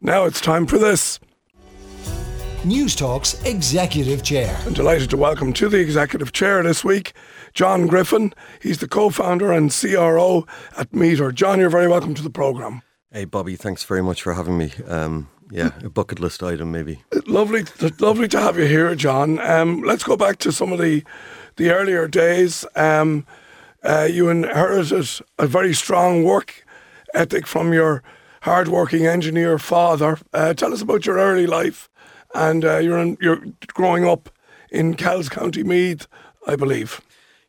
Now it's time for this. Newstalk's Executive Chair. I'm delighted to welcome to the Executive Chair this week John Griffin. He's the co founder and CRO at m3ter. John, you're very welcome to the programme. Hey, Bobby, thanks very much for having me. Um, yeah, a bucket list item, maybe. Lovely, lovely to have you here, John. Um, let's go back to some of the the earlier days. Um, uh, you inherited a very strong work ethic from your hard-working engineer father. Uh, tell us about your early life and uh, you're in, you're growing up in Kells County Meath, I believe.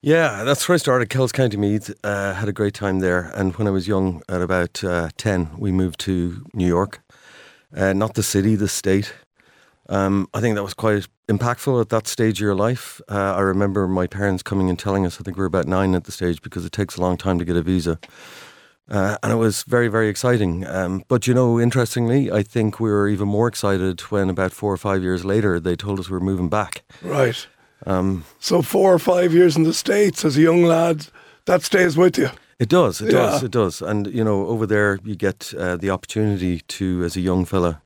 Yeah, that's where I started. Kells County Meath. Uh, had a great time there, and when I was young, at about uh, ten, we moved to New York. Uh, not the city, the state. Um, I think that was quite impactful at that stage of your life. Uh, I remember my parents coming and telling us, I think we were about nine at the stage, because it takes a long time to get a visa. Uh, and it was very, very exciting. Um, but you know, interestingly, I think we were even more excited when about four or five years later they told us we were moving back. Right. Um, so four or five years in the States as a young lad, that stays with you. It does, it yeah. does, it does. And you know, over there you get uh, the opportunity to, as a young fella,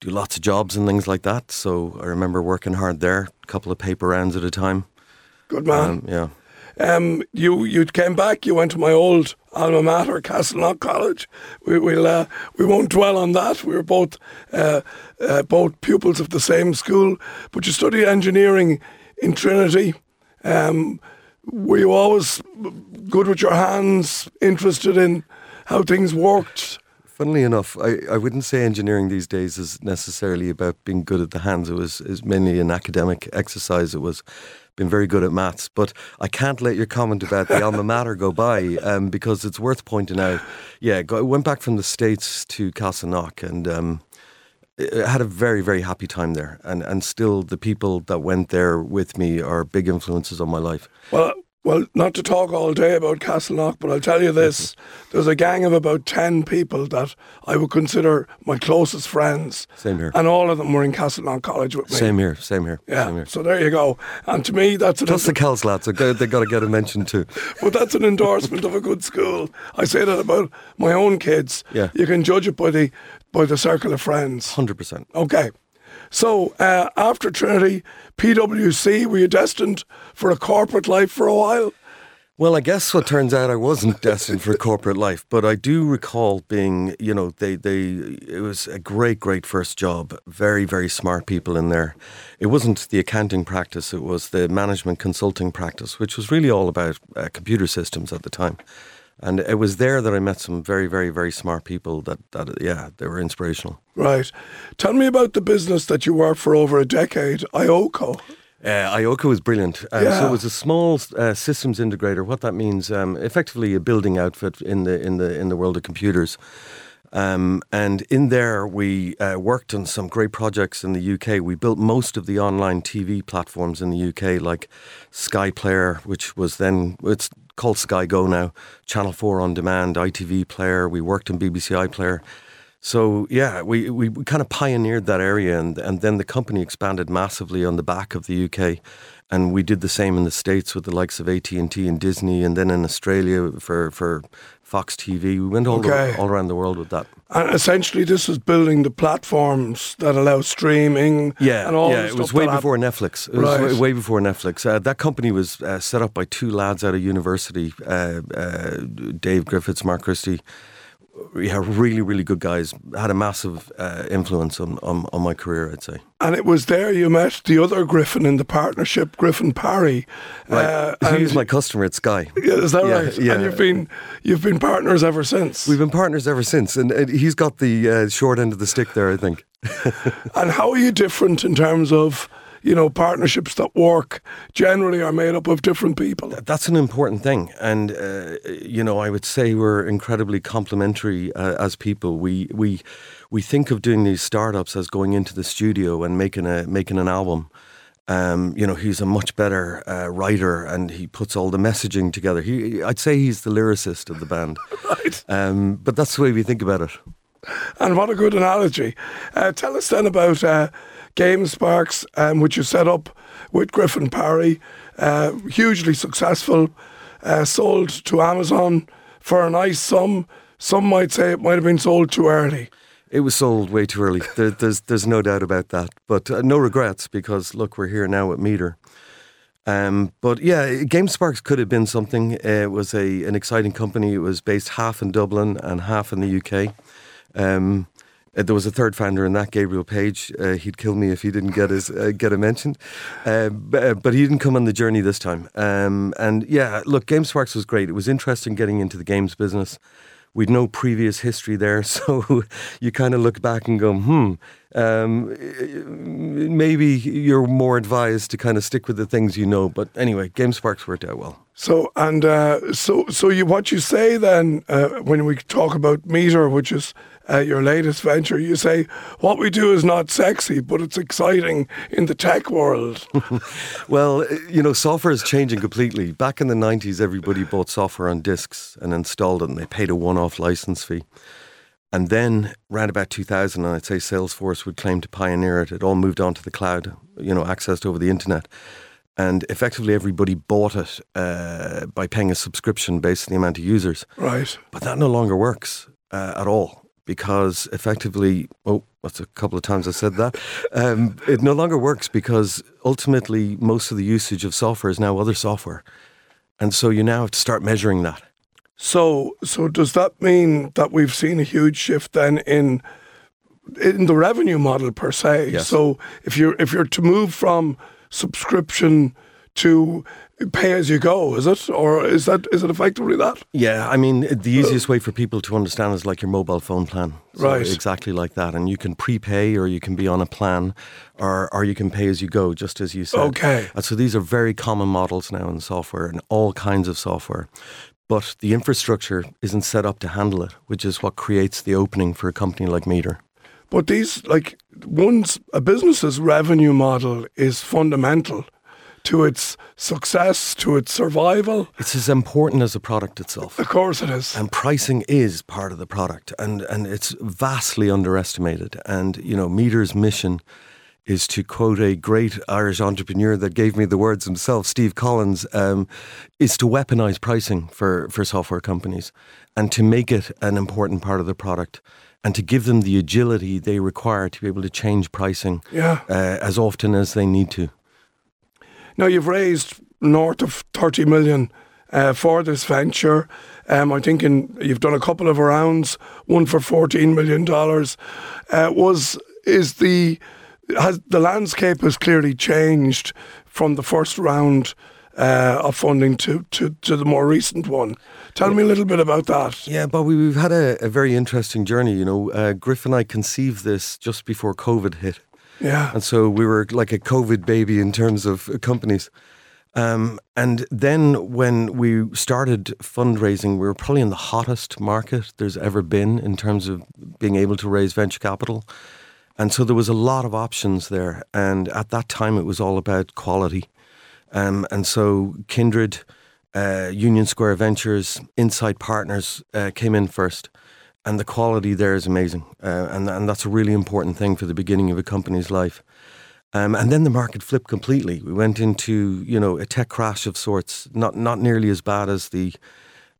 do lots of jobs and things like that. So I remember working hard there, a couple of paper rounds at a time. Good man. Um, yeah. Um, you you came back. You went to my old alma mater, Castleknock College. We will uh, we won't dwell on that. We were both uh, uh, both pupils of the same school. But you studied engineering in Trinity. Um, were you always good with your hands? Interested in how things worked? Funnily enough, I, I wouldn't say engineering these days is necessarily about being good at the hands. It was is mainly an academic exercise. It was been very good at maths. But I can't let your comment about the alma mater go by um, because it's worth pointing out. Yeah, I went back from the States to Castleknock and um, I had a very, very happy time there. And, and still, the people that went there with me are big influences on my life. Well, well, not to talk all day about Castleknock, but I'll tell you this. Mm-hmm. There's a gang of about 10 people that I would consider my closest friends. Same here. And all of them were in Castleknock College with me. Same here, same here. Yeah, same here. so there you go. And to me, that's... An Plus the Kells lads, they've got to get a mention too. but that's an endorsement of a good school. I say that about my own kids. Yeah. You can judge it by the, by the circle of friends. 100%. Okay. So uh, after Trinity, PwC, were you destined for a corporate life for a while? Well, I guess what turns out I wasn't destined for corporate life, but I do recall being, you know, they, they, it was a great, great first job. Very, very smart people in there. It wasn't the accounting practice, it was the management consulting practice, which was really all about uh, computer systems at the time. And it was there that I met some very, very, very smart people that, that, yeah, they were inspirational. Right. Tell me about the business that you worked for over a decade, ioko. Uh, ioko was brilliant. Um, yeah. So it was a small uh, systems integrator. What that means, um, effectively, a building outfit in the in the in the world of computers. Um, and in there, we uh, worked on some great projects in the UK. We built most of the online TV platforms in the UK, like Sky Player, which was then it's called Sky Go now, Channel Four on Demand, ITV Player. We worked on BBC iPlayer. So yeah, we, we, we kind of pioneered that area, and and then the company expanded massively on the back of the UK, and we did the same in the states with the likes of AT and T and Disney, and then in Australia for for Fox TV. We went all okay. the, all around the world with that. And essentially, this was building the platforms that allow streaming. Yeah, and all yeah. It was way before Netflix. It right. was way, way before Netflix. Uh, that company was uh, set up by two lads out of university, uh, uh Dave Griffiths, Mark Christie yeah, really, really good guys. Had a massive uh, influence on, on, on my career, I'd say. And it was there you met the other Griffin in the partnership, Griffin Parry. Right. Uh, He's my customer at Sky. Is that yeah, right? Yeah. And you've been you've been partners ever since. We've been partners ever since, and, and he's got the uh, short end of the stick there, I think. and how are you different in terms of? You know, partnerships that work generally are made up of different people. That's an important thing. And, uh, you know, I would say we're incredibly complementary uh, as people. We, we, we think of doing these startups as going into the studio and making, a, making an album. Um, you know, he's a much better uh, writer and he puts all the messaging together. He, I'd say he's the lyricist of the band. right. Um, but that's the way we think about it. And what a good analogy. Uh, tell us then about uh, GameSparks, um, which you set up with Griffin Parry, uh, hugely successful, uh, sold to Amazon for a nice sum. Some might say it might have been sold too early. it was sold way too early. There, there's there's no doubt about that. But uh, no regrets because look, we're here now at m3ter. Um, but yeah, GameSparks could have been something. It was a an exciting company. It was based half in Dublin and half in the UK. Um, uh, there was a third founder in that, Gabriel Page. Uh, he'd kill me if he didn't get his uh, get a mention, uh, uh, but he didn't come on the journey this time. Um, and yeah, look, GameSparks was great. It was interesting getting into the games business. We'd no previous history there, so you kind of look back and go, hmm, um, maybe you're more advised to kind of stick with the things you know. But anyway, GameSparks worked out well. So and uh, so so you what you say then uh, when we talk about m3ter, which is uh, your latest venture, you say what we do is not sexy, but it's exciting in the tech world. well, you know, software is changing completely. Back in the '90s, everybody bought software on discs and installed it, and they paid a one-off license fee. And then, around about 2000, I'd say Salesforce would claim to pioneer it. It all moved on to the cloud, you know, accessed over the internet and effectively everybody bought it uh, by paying a subscription based on the amount of users. Right. But that no longer works uh, at all because effectively, oh, that's a couple of times I said that. Um, it no longer works because ultimately most of the usage of software is now other software, and so you now have to start measuring that. So, so does that mean that we've seen a huge shift then in in the revenue model per se? Yes. So, if you're if you're to move from subscription to pay as you go, is it? Or is that is it effectively that? Yeah, I mean the easiest way for people to understand is like your mobile phone plan. So right. Exactly like that. And you can prepay or you can be on a plan or or you can pay as you go, just as you said. Okay. And so these are very common models now in software and all kinds of software. But the infrastructure isn't set up to handle it, which is what creates the opening for a company like m3ter. But these, like, one's a business's revenue model is fundamental to its success, to its survival. It's as important as the product itself. Of course it is. And pricing is part of the product and, and it's vastly underestimated. And, you know, m3ter's mission is to quote a great Irish entrepreneur that gave me the words himself, Steve Collins, um, is to weaponize pricing for, for software companies and to make it an important part of the product and to give them the agility they require to be able to change pricing yeah. uh, as often as they need to. Now, you've raised north of 30 million uh, for this venture. Um, I'm thinking you've done a couple of rounds, one for $14 million. Uh, was, is the, has the landscape has clearly changed from the first round uh, of funding to, to, to the more recent one. Tell me a little bit about that. Yeah, Bobby, we've had a, a very interesting journey. You know, uh, Griff and I conceived this just before COVID hit. Yeah. And so we were like a COVID baby in terms of companies. Um, and then when we started fundraising, we were probably in the hottest market there's ever been in terms of being able to raise venture capital. And so there was a lot of options there. And at that time, it was all about quality. Um, and so Kindred, uh, Union Square Ventures, Insight Partners uh, came in first. And the quality there is amazing. Uh, and, and that's a really important thing for the beginning of a company's life. Um, and then the market flipped completely. We went into, you know, a tech crash of sorts, not not nearly as bad as the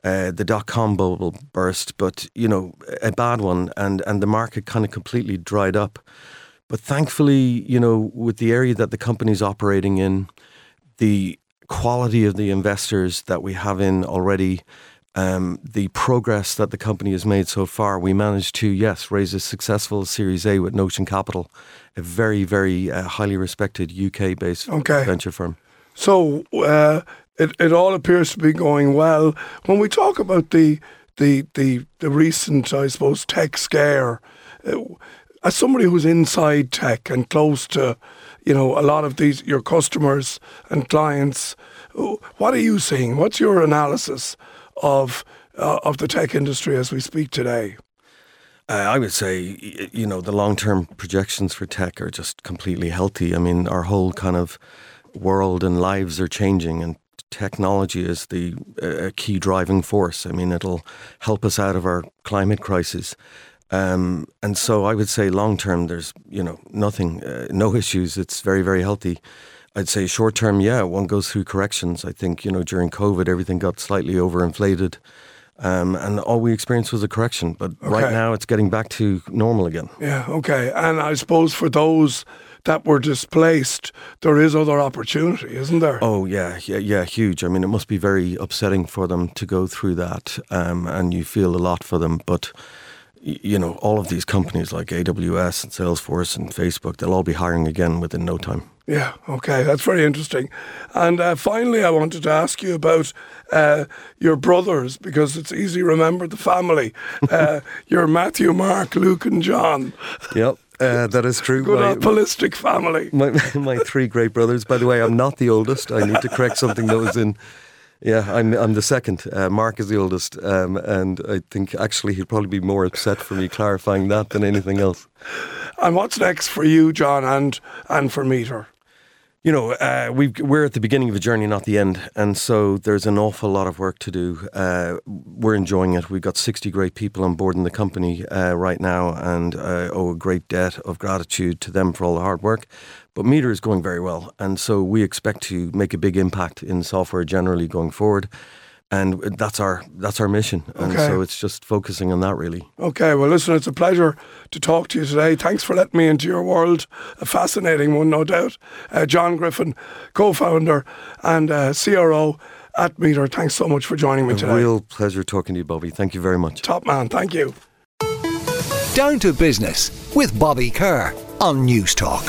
uh, the dot com bubble burst, but you know, a bad one, and and the market kind of completely dried up. But thankfully, you know, with the area that the company's operating in, the quality of the investors that we have in already, um, the progress that the company has made so far, we managed to, yes, raise a successful Series A with Notion Capital, a very, very uh, highly respected UK based okay. venture firm. So uh, it, it all appears to be going well. When we talk about the, the, the, the recent, I suppose, tech scare, uh, as somebody who's inside tech and close to you know, a lot of these, your customers and clients. What are you seeing? What's your analysis of, uh, of the tech industry as we speak today? Uh, I would say, you know, the long term projections for tech are just completely healthy. I mean, our whole kind of world and lives are changing, and technology is the uh, key driving force. I mean, it'll help us out of our climate crisis. Um, and so I would say long term, there's you know nothing, uh, no issues. It's very very healthy. I'd say short term, yeah, one goes through corrections. I think you know during COVID, everything got slightly overinflated, Um, and all we experienced was a correction. But right now, it's getting back to normal again. Yeah, okay. And I suppose for those that were displaced, there is other opportunity, isn't there? Oh yeah, yeah, yeah, huge. I mean, it must be very upsetting for them to go through that, um, and you feel a lot for them. But you know, all of these companies like AWS and Salesforce and Facebook, they'll all be hiring again within no time. Yeah, okay, that's very interesting. And uh, finally, I wanted to ask you about uh, your brothers because it's easy to remember the family. Uh, you're Matthew, Mark, Luke, and John. Yep, uh, that is true. Good My- old holistic family. my my three great brothers. By the way, I'm not the oldest. I need to correct something that was in. Yeah, I'm I'm the second. Uh, Mark is the oldest, um, and I think actually he'd probably be more upset for me clarifying that than anything else. And what's next for you, John, and and for m3ter? You know, uh, we we're at the beginning of a journey, not the end, and so there's an awful lot of work to do. Uh, we're enjoying it. We've got 60 great people on board in the company uh, right now, and uh, owe a great debt of gratitude to them for all the hard work. But m3ter is going very well, and so we expect to make a big impact in software generally going forward, and that's our that's our mission. And Okay. so it's just focusing on that really. Okay, well, listen, it's a pleasure to talk to you today. Thanks for letting me into your world. A fascinating one, no doubt. Uh, John Griffin, co founder and uh, CRO at m3ter. Thanks so much for joining me A today. real pleasure talking to you, Bobby. Thank you very much. Top man, thank you. Down to Business with Bobby Kerr on Newstalk.